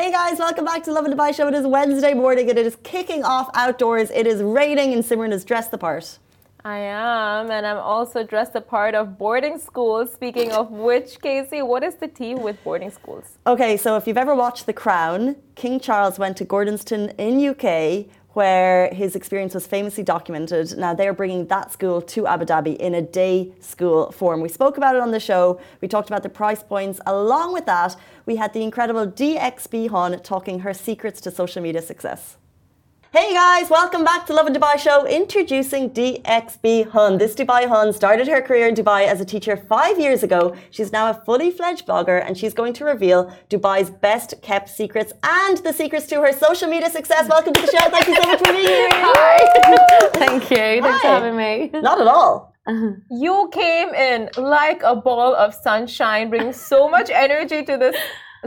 Hey guys, welcome back to Lovin Dubai Show. It is Wednesday morning and it is kicking off outdoors. It is raining and Simran is dressed the part. I am, and I'm also dressed a part of boarding schools. Speaking of which, Casey, what is the tea with boarding schools? Okay, so if you've ever watched The Crown, King Charles went to Gordonstoun in UK where his experience was famously documented. Now they are bringing that school to Abu Dhabi in a day school form. We spoke about it on the show. We talked about the price points. Along with that, we had the incredible DXB Hun talking her secrets to social media success. Hey guys, welcome back to Lovin Dubai Show. Introducing DXB Hun. This Dubai Hun started her career in Dubai as a teacher five years ago. She's now a fully fledged blogger and she's going to reveal Dubai's best kept secrets and the secrets to her social media success. Welcome to the show. Thank you so much for being here. Hi. Thank you. Thanks for having me. Not at all. You came in like a ball of sunshine, bringing so much energy to this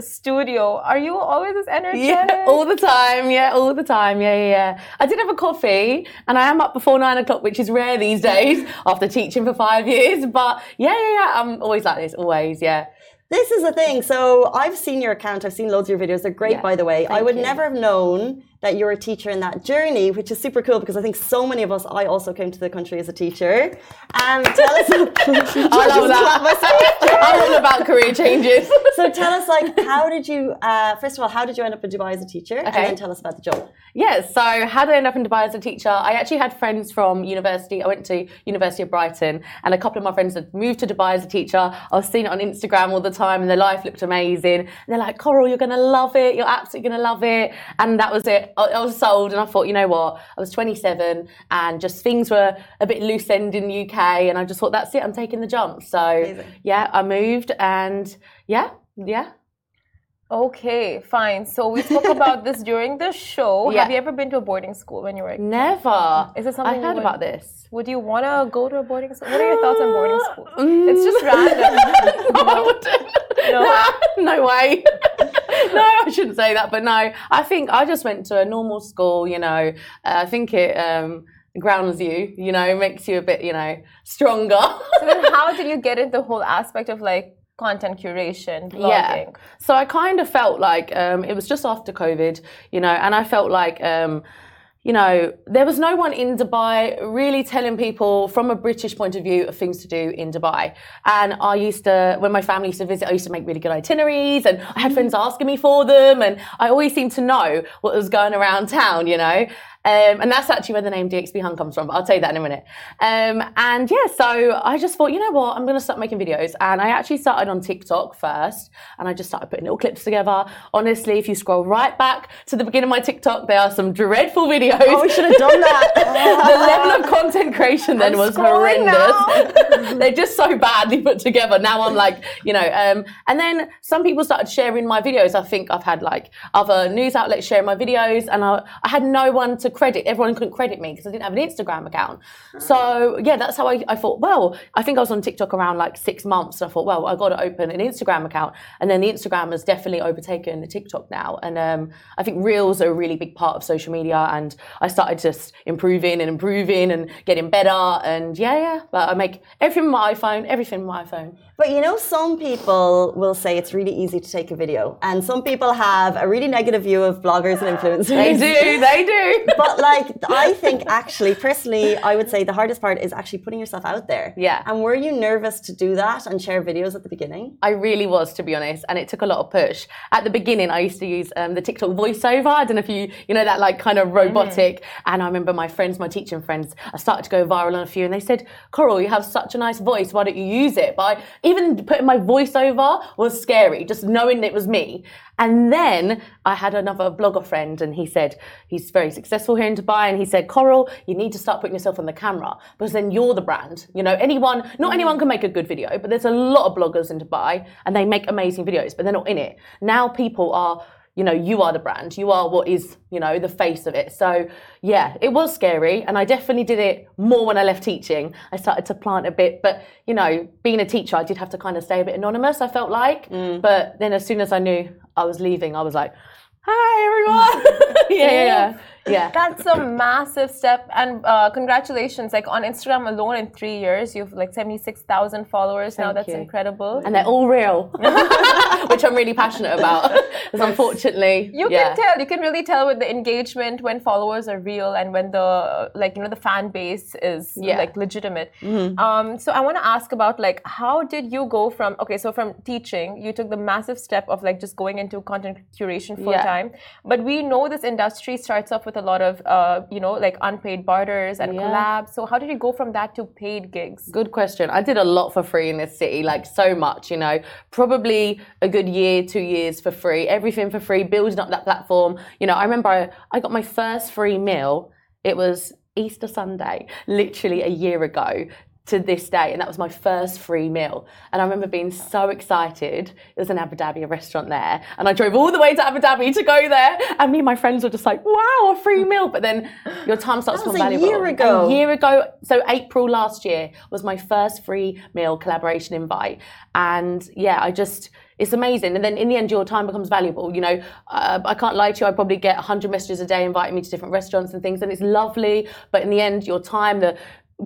studio. Are you always this energetic? Yeah, all the time. Yeah, all the time. Yeah, yeah, yeah. I did have a coffee, and I am up before nine o'clock, which is rare these days after teaching for five years. But yeah, yeah, yeah. I'm always like this. Always. Yeah. This is the thing. So I've seen your account. I've seen loads of your videos. They're great, yeah, by the way. I would you. never have known that you're a teacher in that journey, which is super cool because I think so many of us. I also came to the country as a teacher. And tell us. I love that. I'm all about career changes. so tell us, like, how did you? Uh, first of all, how did you end up in Dubai as a teacher? Okay. And then tell us about the job. Yeah. So how did I end up in Dubai as a teacher? I actually had friends from university. I went to University of Brighton, and a couple of my friends had moved to Dubai as a teacher. I was seeing it on Instagram all the time, and their life looked amazing. And they're like, Coral, you're gonna love it. You're absolutely gonna love it. And that was it. I, I was sold, and I thought, you know what? I was 27, and just things were a bit loose end in the UK, and I just thought, that's it. I'm taking the jump. So Amazing. yeah, I moved, and yeah, yeah. Okay, fine. So we spoke about this during the show. Yeah. Have you ever been to a boarding school when you were? Never. Is it something I heard would, about this? Would you want to go to a boarding school? What are your thoughts on boarding school? Mm. It's just random. no, I wouldn't. No, no way. no, I shouldn't say that, but no. I think I just went to a normal school. You know, uh, I think it. Um, grounds you, you know, makes you a bit, you know, stronger. so then how did you get into the whole aspect of like content curation, blogging? Yeah. So I kind of felt like um, it was just after COVID, you know, and I felt like um, you know, there was no one in Dubai really telling people from a British point of view of things to do in Dubai. And I used to, when my family used to visit, I used to make really good itineraries and I had friends mm-hmm. asking me for them. And I always seemed to know what was going around town, you know. Um, and that's actually where the name DXB Hun comes from, but I'll tell you that in a minute. Um, and yeah, so I just thought, you know what, I'm going to start making videos. And I actually started on TikTok first, and I just started putting little clips together. Honestly, if you scroll right back to the beginning of my TikTok, there are some dreadful videos. Oh, we should have done that. the level of content creation then I'm was horrendous. They're just so badly put together. Now I'm like, you know, um, and then some people started sharing my videos. I think I've had like other news outlets sharing my videos, and I, I had no one to credit. Everyone couldn't credit me because I didn't have an Instagram account. So yeah, that's how I, I thought. Well, I think I was on TikTok around like six months. And I thought, well, I got to open an Instagram account, and then the Instagram has definitely overtaken the TikTok now. And um, I think Reels are a really big part of social media, and I started just improving and improving and getting better. And yeah, yeah, but I make everything my iPhone, everything my iPhone. But you know, some people will say it's really easy to take a video, and some people have a really negative view of bloggers and influencers. They do, they do. but like, I think actually, personally, I would say the hardest part is actually putting yourself out there. Yeah. And were you nervous to do that and share videos at the beginning? I really was, to be honest, and it took a lot of push. At the beginning, I used to use um, the TikTok voiceover. I don't know if you, you know, that like kind of robotic. Mm. And I remember my friends, my teaching friends, I started to go viral on a few, and they said, "Coral, you have such a nice voice. Why don't you use it?" But I, even putting my voiceover was scary, just knowing it was me. And then I had another blogger friend, and he said he's very successful here in Dubai, and he said, Coral, you need to start putting yourself on the camera because then you're the brand. You know, anyone, not mm. anyone can make a good video, but there's a lot of bloggers in Dubai, and they make amazing videos, but they're not in it. Now people are you know, you are the brand. You are what is, you know, the face of it. So yeah, it was scary. And I definitely did it more when I left teaching. I started to plant a bit, but you know, being a teacher, I did have to kind of stay a bit anonymous, I felt like. Mm. But then as soon as I knew I was leaving, I was like, hi everyone. yeah, yeah, yeah. Yeah. That's a massive step, and uh, congratulations! Like on Instagram alone, in three years, you've like seventy six thousand followers now. That's you. incredible. And they're all real, which I'm really passionate about. Because unfortunately, you yeah. can tell. You can really tell with the engagement when followers are real and when the like you know the fan base is Yeah. like legitimate. Um, so I want to ask about like how did you go from okay, so from teaching, you took the massive step of like just going into content curation full Yeah. time. But we know this industry starts off with a lot of uh, you know like unpaid barters and Yeah. collabs. So how did you go from that to paid gigs? Good question. I did a lot for free in this city, like so much, you know, probably a good year, two years for free, everything for free, building up that platform. You know, I remember I, I got my first free meal. It was Easter Sunday, literally a year ago to this day, and that was my first free meal. And I remember being so excited. It was in Abu Dhabi, a restaurant there, and I drove all the way to Abu Dhabi to go there. And me and my friends were just like, "Wow, a free meal!" But then your time starts That to was become a valuable. year ago. A year ago, so April last year was my first free meal collaboration invite, and yeah, I just it's amazing. And then in the end, your time becomes valuable. You know, uh, I can't lie to you. I probably get 100 messages a day inviting me to different restaurants and things, and it's lovely. But in the end, your time, the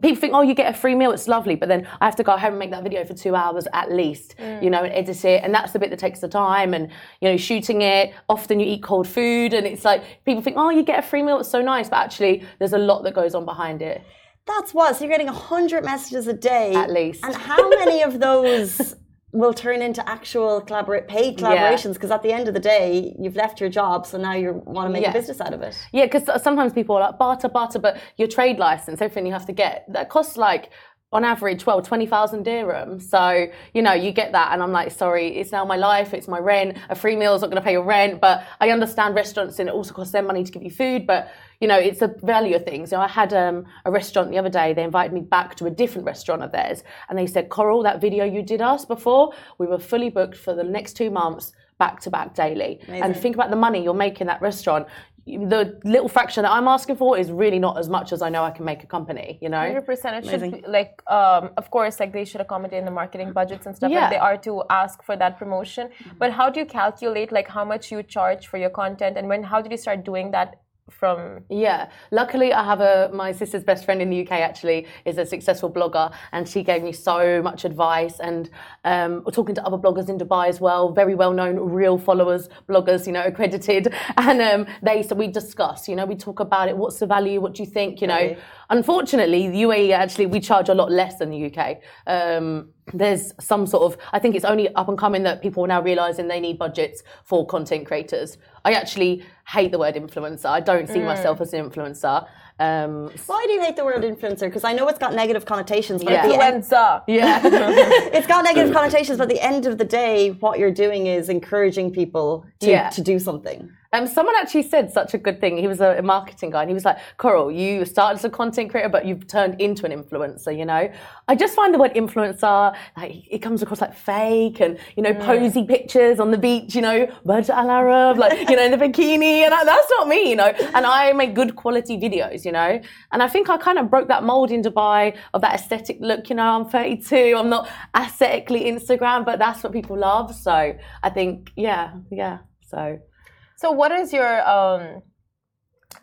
people think, oh, you get a free meal, it's lovely. But then I have to go home and make that video for two hours at least, mm. you know, and edit it. And that's the bit that takes the time. And, you know, shooting it, often you eat cold food. And it's like, people think, oh, you get a free meal, it's so nice. But actually, there's a lot that goes on behind it. That's what. So you're getting 100 messages a day. At least. And how many of those will turn into actual collaborate paid collaborations? Because at the end of the day, you've left your job, so now you want to make Yeah. a business out of it. Yeah, because sometimes people are like barter, barter, but your trade license, everything you have to get, that costs like on average, well, 20,000 dirham. So, you know, you get that. And I'm like, sorry, it's now my life, it's my rent. A free meal is not going to pay your rent. But I understand restaurants and it also costs them money to give you food. But, you know, it's a value of things. So I had um, a restaurant the other day, they invited me back to a different restaurant of theirs. And they said, Coral, that video you did us before, we were fully booked for the next two months back to back daily. And think about the money you're making that restaurant. The little fraction that I'm asking for is really not as much as I know I can make a company, you know? Hundred percent. It should be, like, um, of course, like they should accommodate in the marketing budgets and stuff. Yeah. Like they are to ask for that promotion. But how do you calculate like how much you charge for your content, and when? How did you start doing that? From Yeah. Luckily, I have a my sister's best friend in the UK. Actually, is a successful blogger, and she gave me so much advice. And um, talking to other bloggers in Dubai as well, very well known, real followers, bloggers, you know, accredited. And um, they so we discuss. You know, we talk about it. What's the value? What do you think? You know, Right. unfortunately, the UAE actually we charge a lot less than the UK. Um, there's some sort of I think it's only up and coming that people are now realizing they need budgets for content creators. I actually hate the word influencer. I don't see myself as an influencer. Um, Why do you hate the word influencer? Because I know it's got negative connotations, but Yeah. at the yeah, it's got negative connotations, but at the end of the day, what you're doing is encouraging people to, Yeah. to do something. Um, someone actually said such a good thing. He was a marketing guy, and he was like, "Coral, you started as a content creator, but you've turned into an influencer." You know, I just find the word influencer like it comes across like fake and you know posy pictures on the beach. You know, Burj Al Arab, like you know in the bikini, and I, that's not me. You know, and I make good quality videos. You know, and I think I kind of broke that mold in Dubai of that aesthetic look. You know, I'm 32. I'm not aesthetically Instagram, but that's what people love. So I think, yeah, yeah. So. So, what is your, um,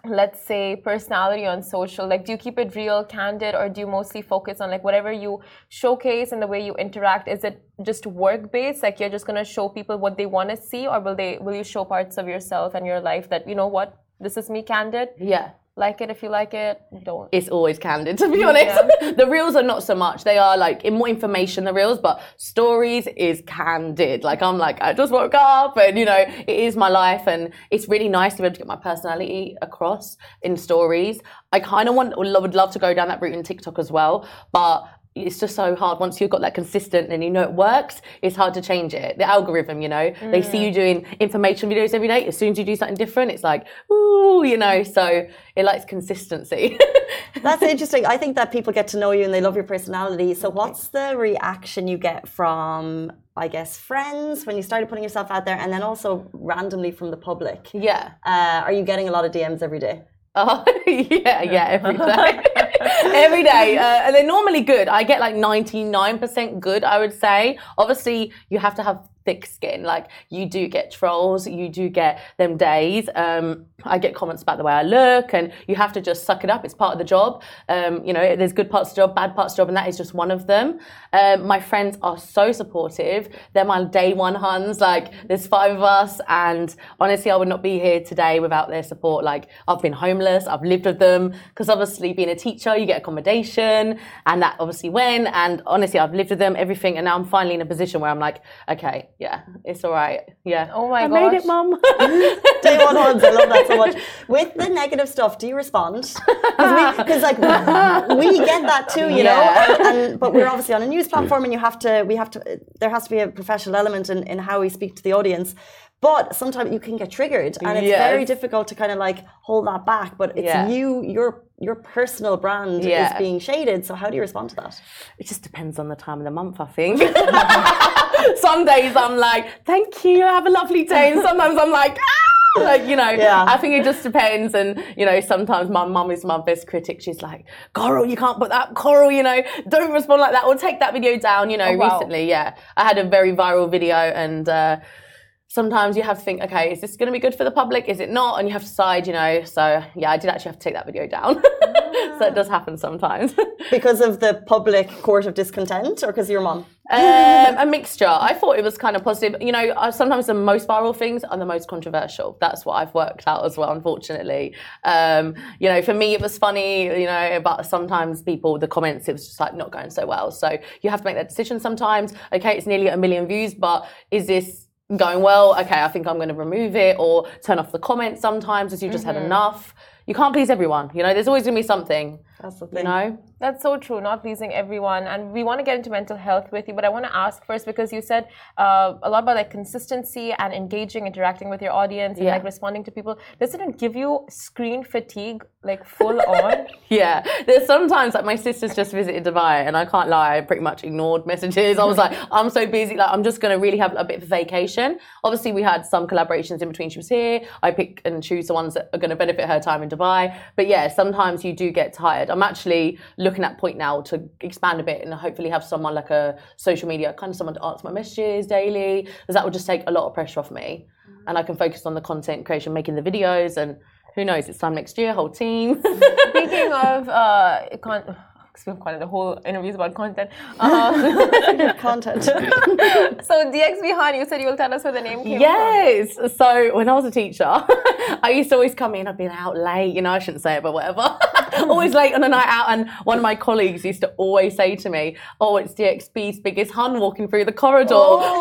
let's say, personality on social? Like, do you keep it real, candid, or do you mostly focus on like whatever you showcase and the way you interact? Is it just work based? Like, you're just gonna show people what they want to see, or will they will you show parts of yourself and your life that you know what this is me, candid? Yeah, Like it if you like it, don't. it's always candid to be honest. the reels are not so much. They are like in more information the reels, but stories is candid. Like I'm like I just woke up and you know it is my life and it's really nice to be able to get my personality across in stories. I kind of want would love to go down that route in TikTok as well, but it's just so hard. Once you've got that consistent and you know it works it's hard to change it. The algorithm you know? They see you doing information videos every day as soon as you do something different it's like ooh you know? So it likes consistency. That's interesting. I think that people get to know you and they love your personality. So, what's the reaction you get from, I guess, friends when you started putting yourself out there, and then also randomly from the public? yeah. Uh, are you getting a lot of DMs every day? Oh yeah, yeah, every day, every day, uh, and they're normally good. I get like ninety nine percent good. I would say. Obviously, you have to have thick skin. Like you do get trolls, you do get them days. Um, I get comments about the way I look, and you have to just suck it up. It's part of the job. Um, you know, there's good parts of the job, bad parts of the job, and that is just one of them. Um, my friends are so supportive. They're my day one huns. Like there's five of us, and honestly, I would not be here today without their support. Like I've been homeless, I've lived with them because obviously being a teacher, you get accommodation, and that obviously went. And honestly, I've lived with them, everything, and now I'm finally in a position where I'm like, okay, yeah, it's all right. Yeah. Oh my god. I gosh. made it, mum. Day one huns, I love that so much. With the negative stuff, do you respond? Because like we get that too, you know. Yeah. And, and but we're obviously on a news platform, and you have to, we have to, there has to be a professional element in, in how we speak to the audience. But sometimes you can get triggered, and it's very difficult to kind of like hold that back. But it's Yeah. you, your your personal brand Yeah. is being shaded. So how do you respond to that? It just depends on the time of the month, I think. Some days I'm like, thank you, have a lovely day. And sometimes I'm like, ah! like, you know, Yeah. I think it just depends. And, you know, sometimes my mum is my best critic. She's like, Coral, you can't put that, Coral, you know, don't respond like that or take that video down, you know, Oh, wow. recently. Yeah. I had a very viral video and, uh, Sometimes you have to think, okay, is this going to be good for the public? Is it not? And you have to decide, you know. So, yeah, I did actually have to take that video down. so, it does happen sometimes. Because of the public court of discontent, or because of your mom? Um, a mixture. I thought it was kind of positive. You know, sometimes the most viral things are the most controversial. That's what I've worked out as well, unfortunately. Um, you know, for me, it was funny, you know, but sometimes people, the comments, it was just like not going so well. So you have to make that decision sometimes. Okay, it's nearly a million views, but is this going well? Okay, I think I'm going to remove it or turn off the comments sometimes as you've just had enough. You can't please everyone. You know, there's always going to be something, That's the you thing. know? That's so true, not pleasing everyone. And we want to get into mental health with you, but I want to ask first because you said uh, a lot about like consistency and engaging, interacting with your audience, and Yeah. like responding to people. Doesn't it give you screen fatigue, like full on? Yeah, there's sometimes like my sister's just visited Dubai, and I can't lie, I pretty much ignored messages. I was like, I'm so busy, like I'm just gonna really have a bit of a vacation. Obviously, we had some collaborations in between. She was here. I pick and choose the ones that are gonna benefit her time in Dubai. But yeah, sometimes you do get tired. I'm actually looking at point now to expand a bit and hopefully have someone like a social media kind of someone to answer my messages daily, because that would just take a lot of pressure off me, mm. and I can focus on the content creation, making the videos and. Who knows? It's time next year, whole team. Speaking of uh, con- speaking of content, the whole interview is about content. Uh, Content. so DXB Hun, you said you'll tell us where the name came from. Yes. So when I was a teacher, I used to always come in. I'd been out late. You know, I shouldn't say it, but whatever. always late on a night out, and one of my colleagues used to always say to me, "Oh, it's DXB's biggest hun walking through the corridor.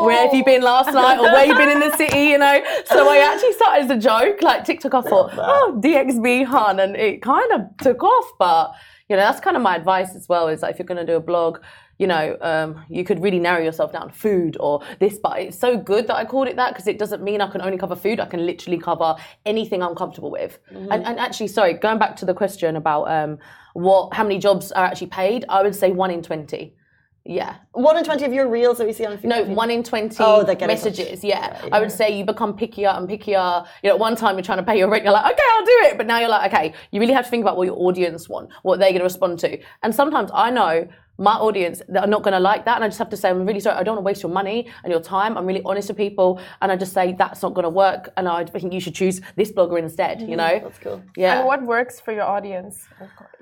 Where have you been last night? Or where you been in the city? You know." So I actually started as a joke, like TikTok. I thought, "Oh, DXB hun," and it kind of took off. But you know, that's kind of my advice as well. Is like if you're going to do a blog you know, um, you could really narrow yourself down to food or this, but it's so good that I called it that because it doesn't mean I can only cover food. I can literally cover anything I'm comfortable with. And, and actually, sorry, going back to the question about um, what, how many jobs are actually paid, I would say one in twenty. Yeah, One in twenty of your reels that we see on the feed. no, one in 20 Oh, that get in messages. Yeah. I would say you become pickier and pickier. You know, at one time you're trying to pay your rent, you're like, okay, I'll do it. But now you're like, okay, you really have to think about what your audience want, what they're going to respond to. And sometimes I know my audience that are not going to like that. And I just have to say, I'm really sorry. I don't want to waste your money and your time. I'm really honest with people. And I just say, that's not going to work. And I think you should choose this blogger instead, you know? That's cool. Yeah. And what works for your audience,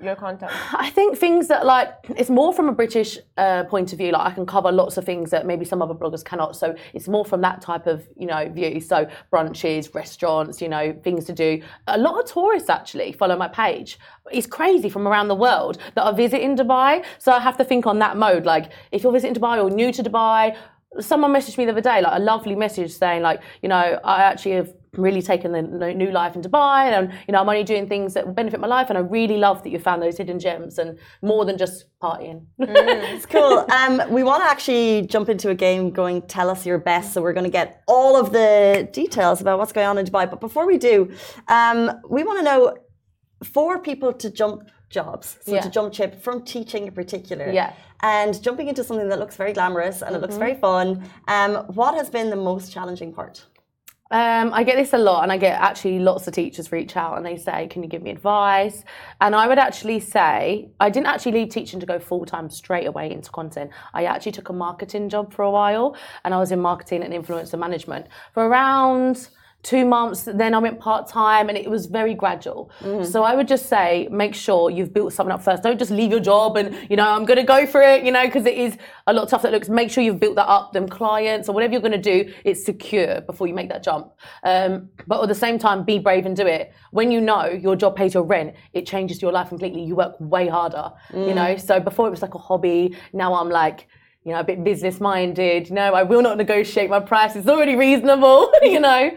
your content? I think things that like it's more from a British uh, point of view. Like I can cover lots of things that maybe some other bloggers cannot. So it's more from that type of you know view. So brunches, restaurants, you know things to do. A lot of tourists actually follow my page. It's crazy from around the world that are visiting Dubai. So I have to think on that mode. Like if you're visiting Dubai or new to Dubai. Someone messaged me the other day, like a lovely message saying, like, you know, I actually have really taken the new life in Dubai, and you know, I'm only doing things that will benefit my life, and I really love that you found those hidden gems, and more than just partying. It's cool. Um, we want to actually jump into a game going tell us your best. So we're going to get all of the details about what's going on in Dubai. But before we do, um, we want to know for people to jump jobs, so Yeah. to jump ship from teaching in particular. Yeah. And jumping into something that looks very glamorous and it looks Mm-hmm. very fun. Um, what has been the most challenging part? Um, I get this a lot, and I get actually lots of teachers reach out and they say, "Can you give me advice?" And I would actually say, I didn't actually leave teaching to go full time straight away into content. I actually took a marketing job for a while, and I was in marketing and influencer management for around two months then i went part-time and it was very gradual. So i would just say make sure you've built something up first. Don't just leave your job and you know i'm going to go for it you know because it is a lot tough. That looks make sure you've built that up. Them clients or whatever you're going to do it's secure before you make that jump. Um, but at the same time be brave and do it. When you know your job pays your rent it changes your life completely. You work way harder you know? So before it was like a hobby now i'm like you know, a bit business minded. No, I will not negotiate my price. It's already reasonable, you know.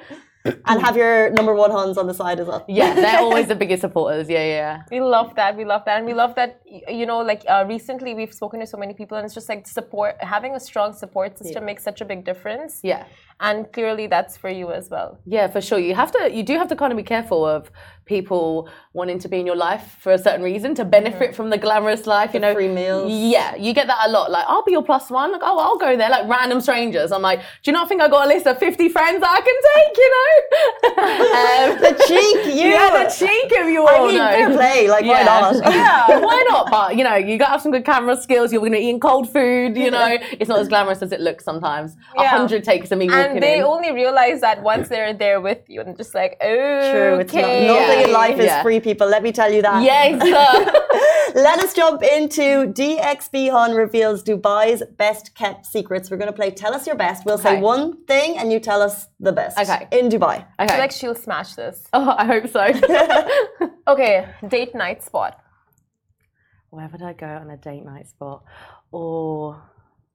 And have your number one Huns on the side as well. Yeah, they're always the biggest supporters. Yeah, yeah. We love that. We love that, and we love that. You know, like uh, recently we've spoken to so many people, and it's just like support. Having a strong support system makes such a big difference. Yeah. and clearly that's for you as well. Yeah, for sure. You have to. You do have to kind of be careful of people wanting to be in your life for a certain reason to benefit from the glamorous life. You The know, free meals. Yeah, you get that a lot. Like, I'll be your plus one. Like, oh, I'll go there. Like random strangers. I'm like, do you not think I got a list of 50 friends that I can take? You know, um, The cheek, you. yeah, the cheek of you I all. mean, know. fair play. Like, why not? Yeah, why not? But you know, you gotta have some good camera skills. You're gonna eat cold food. You know, it's not as glamorous as it looks sometimes. A Yeah. hundred takes of me walking And they in. only realize that once they're there with you, and just like, oh, True. It's not, okay. Nothing in life is yeah. free, people. Let me tell you that. yes, sir. Let us jump into DXB Hun reveals Dubai's best kept secrets. We're going to play Tell Us Your Best. We'll say one thing and you tell us the best. Okay. In Dubai. Okay. I feel like she'll smash this. oh, I hope so. Okay, date night spot. Where would I go on a date night spot? Or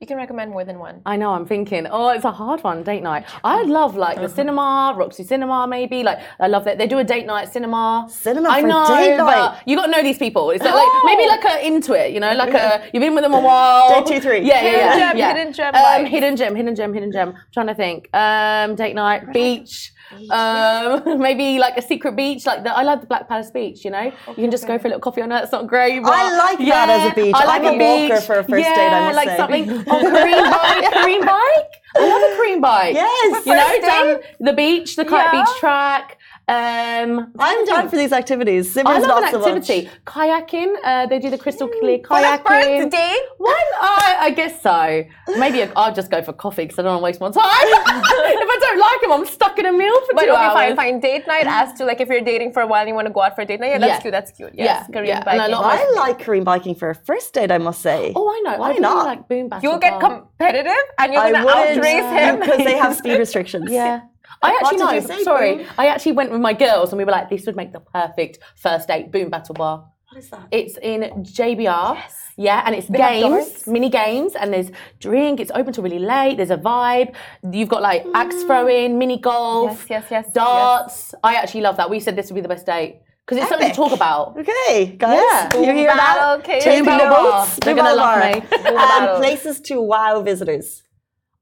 You can recommend more than one. I know I'm thinking, oh, it's a hard one, date night. I love like the cinema, Roxy Cinema, maybe. Like I love that they do a date night cinema. Cinema I for know, date but night. you got to know these people. It's like, like maybe like a into it, you know, like a you've been with them a while. Day two, three. Yeah, yeah, Hidden yeah. gem, yeah. hidden gem Um, vibes. hidden gem, hidden gem, hidden gem. I'm trying to think. Um, date night, beach. Um, maybe like a secret beach, like the, I love the Black Palace Beach. You know, you can just go for a little coffee on it. It's not great. But I like that as a beach. I like I'm a walker for a first yeah, date, I must like say. something on Korean bike. Korean bike. I love a Korean bike. Yes. you know, down the beach, the kite Yeah. beach track. Um, I'm down for these activities. I love not an so activity. much. Kayaking. Uh, they do the crystal clear For the kayaking. first date? Why? I, I guess so. Maybe I'll just go for coffee because I don't want to waste my time. if I don't like him, I'm stuck in a meal for But two okay, hours. fine, fine. Date night as to like if you're dating for a while and you want to go out for a date night. Yeah, that's Yeah. cute. That's cute. Yes, Yeah, Korean yeah, biking. lot of- I like Korean biking for a first date, I must say. Oh, I know. Why I not? like boom. You'll get competitive and you're I gonna outrace him. because they have speed restrictions. Yeah. I actually know. sorry, Boom? I actually went with my girls and we were like, this would make the perfect first date boom battle bar. What is that? It's in JBR. Yes. Yeah, and it's They games, mini games, and there's drink. It's open till really late. There's a vibe. You've got like axe throwing, mini golf, Yes, yes, yes, darts. I actually love that. We said this would be the best date because it's something to talk about. Okay, guys, Yeah. you hear that? okay. Boom battle. They're Boom gonna love me. Um, places to wow visitors.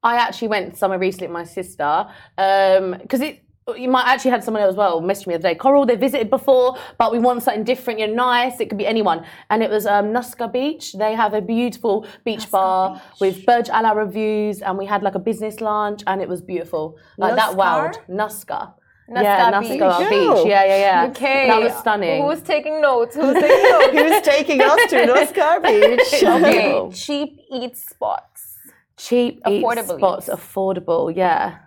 I actually went somewhere recently with my sister because it. You might actually had someone as well message me the other day. Coral, they visited before, but we want something different. You're nice. It could be anyone. And it was um, Nuska Beach. They have a beautiful beach bar with Burj Al Arab views, and we had like a business lunch, and it was beautiful. Like that Nuskar? wowed. Nuska. Nuska yeah, Nuska There you Beach. Yeah, yeah, yeah. Okay. That was stunning. Who's taking notes? Who's taking notes? Who's taking us to Nuska Beach? okay. Cheap eat spots. Cheap Affordable spots, eats. affordable, yeah.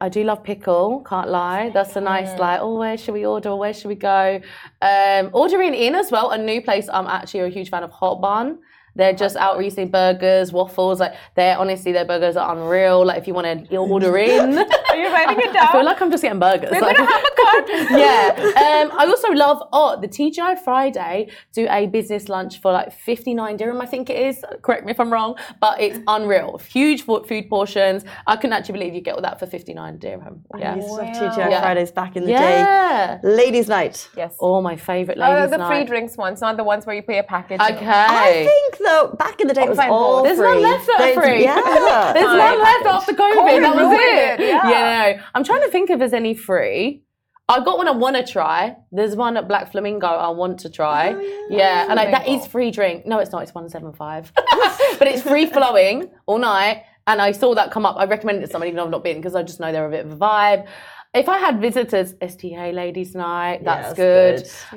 I do love pickle, can't lie. That's a nice Mm. like, oh, where should we order? Where should we go? Um, ordering in as well, a new place. I'm actually a huge fan of Hot Bun. They're just out recently, burgers, waffles. Like they're honestly, their burgers are unreal. Like if you want to order in, Are you writing it down? I feel like I'm just getting burgers. We're like- gonna have a card. yeah. Um, I also love oh the TGI Friday do a business lunch for like 59 dirham I think it is. Correct me if I'm wrong, but it's unreal. Huge food portions. I couldn't actually believe you get all that for 59 dirham. I Yeah. used to have Wow. TGI Yeah. Fridays back in the Yeah. day. Ladies' night. Yes. All my favorite Oh, ladies the night. free drinks ones, not the ones where you pay a package. Okay. I think though, back in the day, it was fine, all both. There's free. none left that are free. Yeah. There's Fine. none left after COVID. COVID that was it. it, yeah. no. I'm trying to think if there's any free. I've got one I want to try. There's one at Black Flamingo I want to try. Oh, yeah, and like, that Flamingo. is free drink. No, it's not. It's one seven five, but it's free flowing all night. And I saw that come up. I recommended it to someone even though I've not been because I just know they're a bit of a vibe. If I had visitors, STK Ladies Night, that's Yeah, good. that's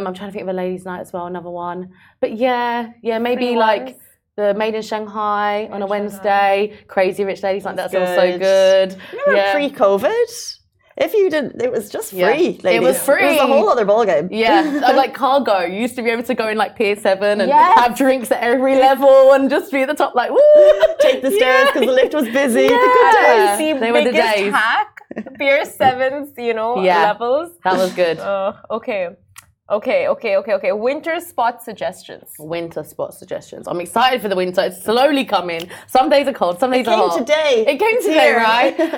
Um, I'm trying to think of a Ladies Night as well, another one. But yeah, yeah, maybe Free like ones. the Made in Shanghai on a Shanghai. Wednesday, Crazy Rich Ladies Night, that's, That's also good. good. Remember yeah. pre-COVID? If you didn't, it was just Yeah. free. It ladies. was It was a whole other ballgame. Yeah, I like cargo. You used to be able to go in like Pier 7 and Yes. have drinks at every level and just be at the top, like, woo! Take the stairs because the lift was busy. The Yeah. good days. the They were the biggest days. hack, Pier Sevens, you know, Yeah. levels. That was good. Uh, okay, okay, okay, okay, okay. Winter spot suggestions. winter spot suggestions. I'm excited for the winter. It's slowly coming. Some days are cold, some days It are came today. It came It's today, here. right?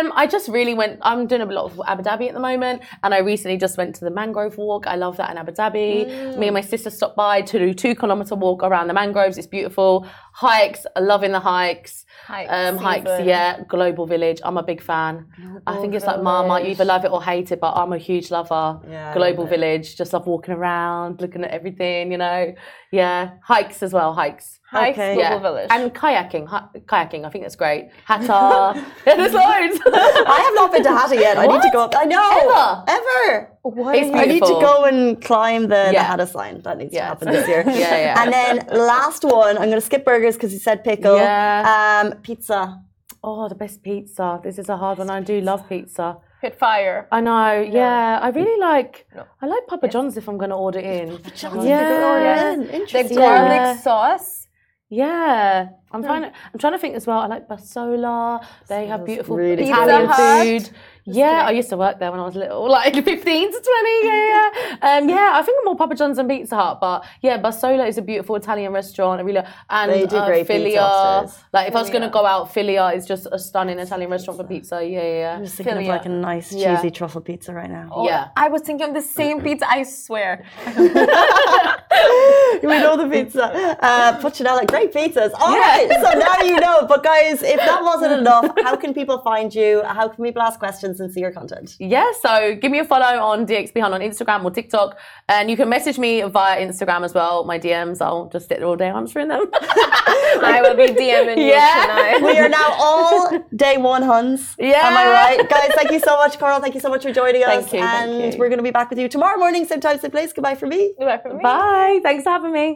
um, I just really went. I'm doing a lot of Abu Dhabi at the moment, and I recently just went to the mangrove walk. I love that in Abu Dhabi. Mm. Me and my sister stopped by to do two kilometer walk around the mangroves. It's beautiful. Hikes, loving the hikes. Hikes, um, hikes, yeah. Global Village. I'm a big fan. I think it's like Marmite. You either love it or hate it, but I'm a huge lover. Yeah, Global it. Village. Just love walking around, looking at everything. You know, yeah. Hikes as well. Hikes. Hikes, Okay. Yeah. Village. And kayaking. Hi- kayaking. I think that's great. Hatta. yeah, there's loads. I have not been to Hatta yet. I need to go up. I know. Ever? Ever. what It's is- I need to go and climb the, the Yeah. Hatta sign. That needs to happen this year. Yeah, yeah. And then last one, I'm going to skip burgers because you said pickle. Yeah. Um, pizza. Oh, the best pizza. This is a hard one. I do love pizza. Pitfire. I know. Yeah, I really mm. like. No. I like Papa John's if I'm going to order in. John's, Yeah. you could Yeah. in. The Interesting. garlic Yeah. sauce. Yeah, I'm hmm. trying to. I'm trying to think as well. I like Bussola. They have beautiful really Italian good. Pizza food. Yeah, I used to work there when I was little, like 15 to 20. Yeah, yeah. Um, yeah, I think I'm more Papa John's and Pizza Hut, but yeah, Bussola is a beautiful Italian restaurant. I really and They do uh, great Filia. upstairs. Like if I was gonna go out, Filia is just a stunning Italian restaurant for pizza. Yeah, yeah, I'm yeah. just thinking of like a nice Yeah. cheesy truffle pizza right now. Oh, Yeah. I was thinking of the same pizza, I swear. we know the pizza. Uh, Puccinella, great pizzas. All right, so now you know. But guys, if that wasn't enough, how can people find you? How can people ask questions and see your content? Yeah, so give me a follow on DXB Hun on Instagram or TikTok. And you can message me via Instagram as well, my DMs. I'll just sit there all day answering them. I will be DMing you Yeah. tonight. We are now all day one Huns. Yeah. Am I right? Guys, thank you so much, Coral. Thank you so much for joining us. Thank you, thank and you. we're going to be back with you tomorrow morning, same time, same place. Goodbye for me. Goodbye from me. Bye. Thanks for having me.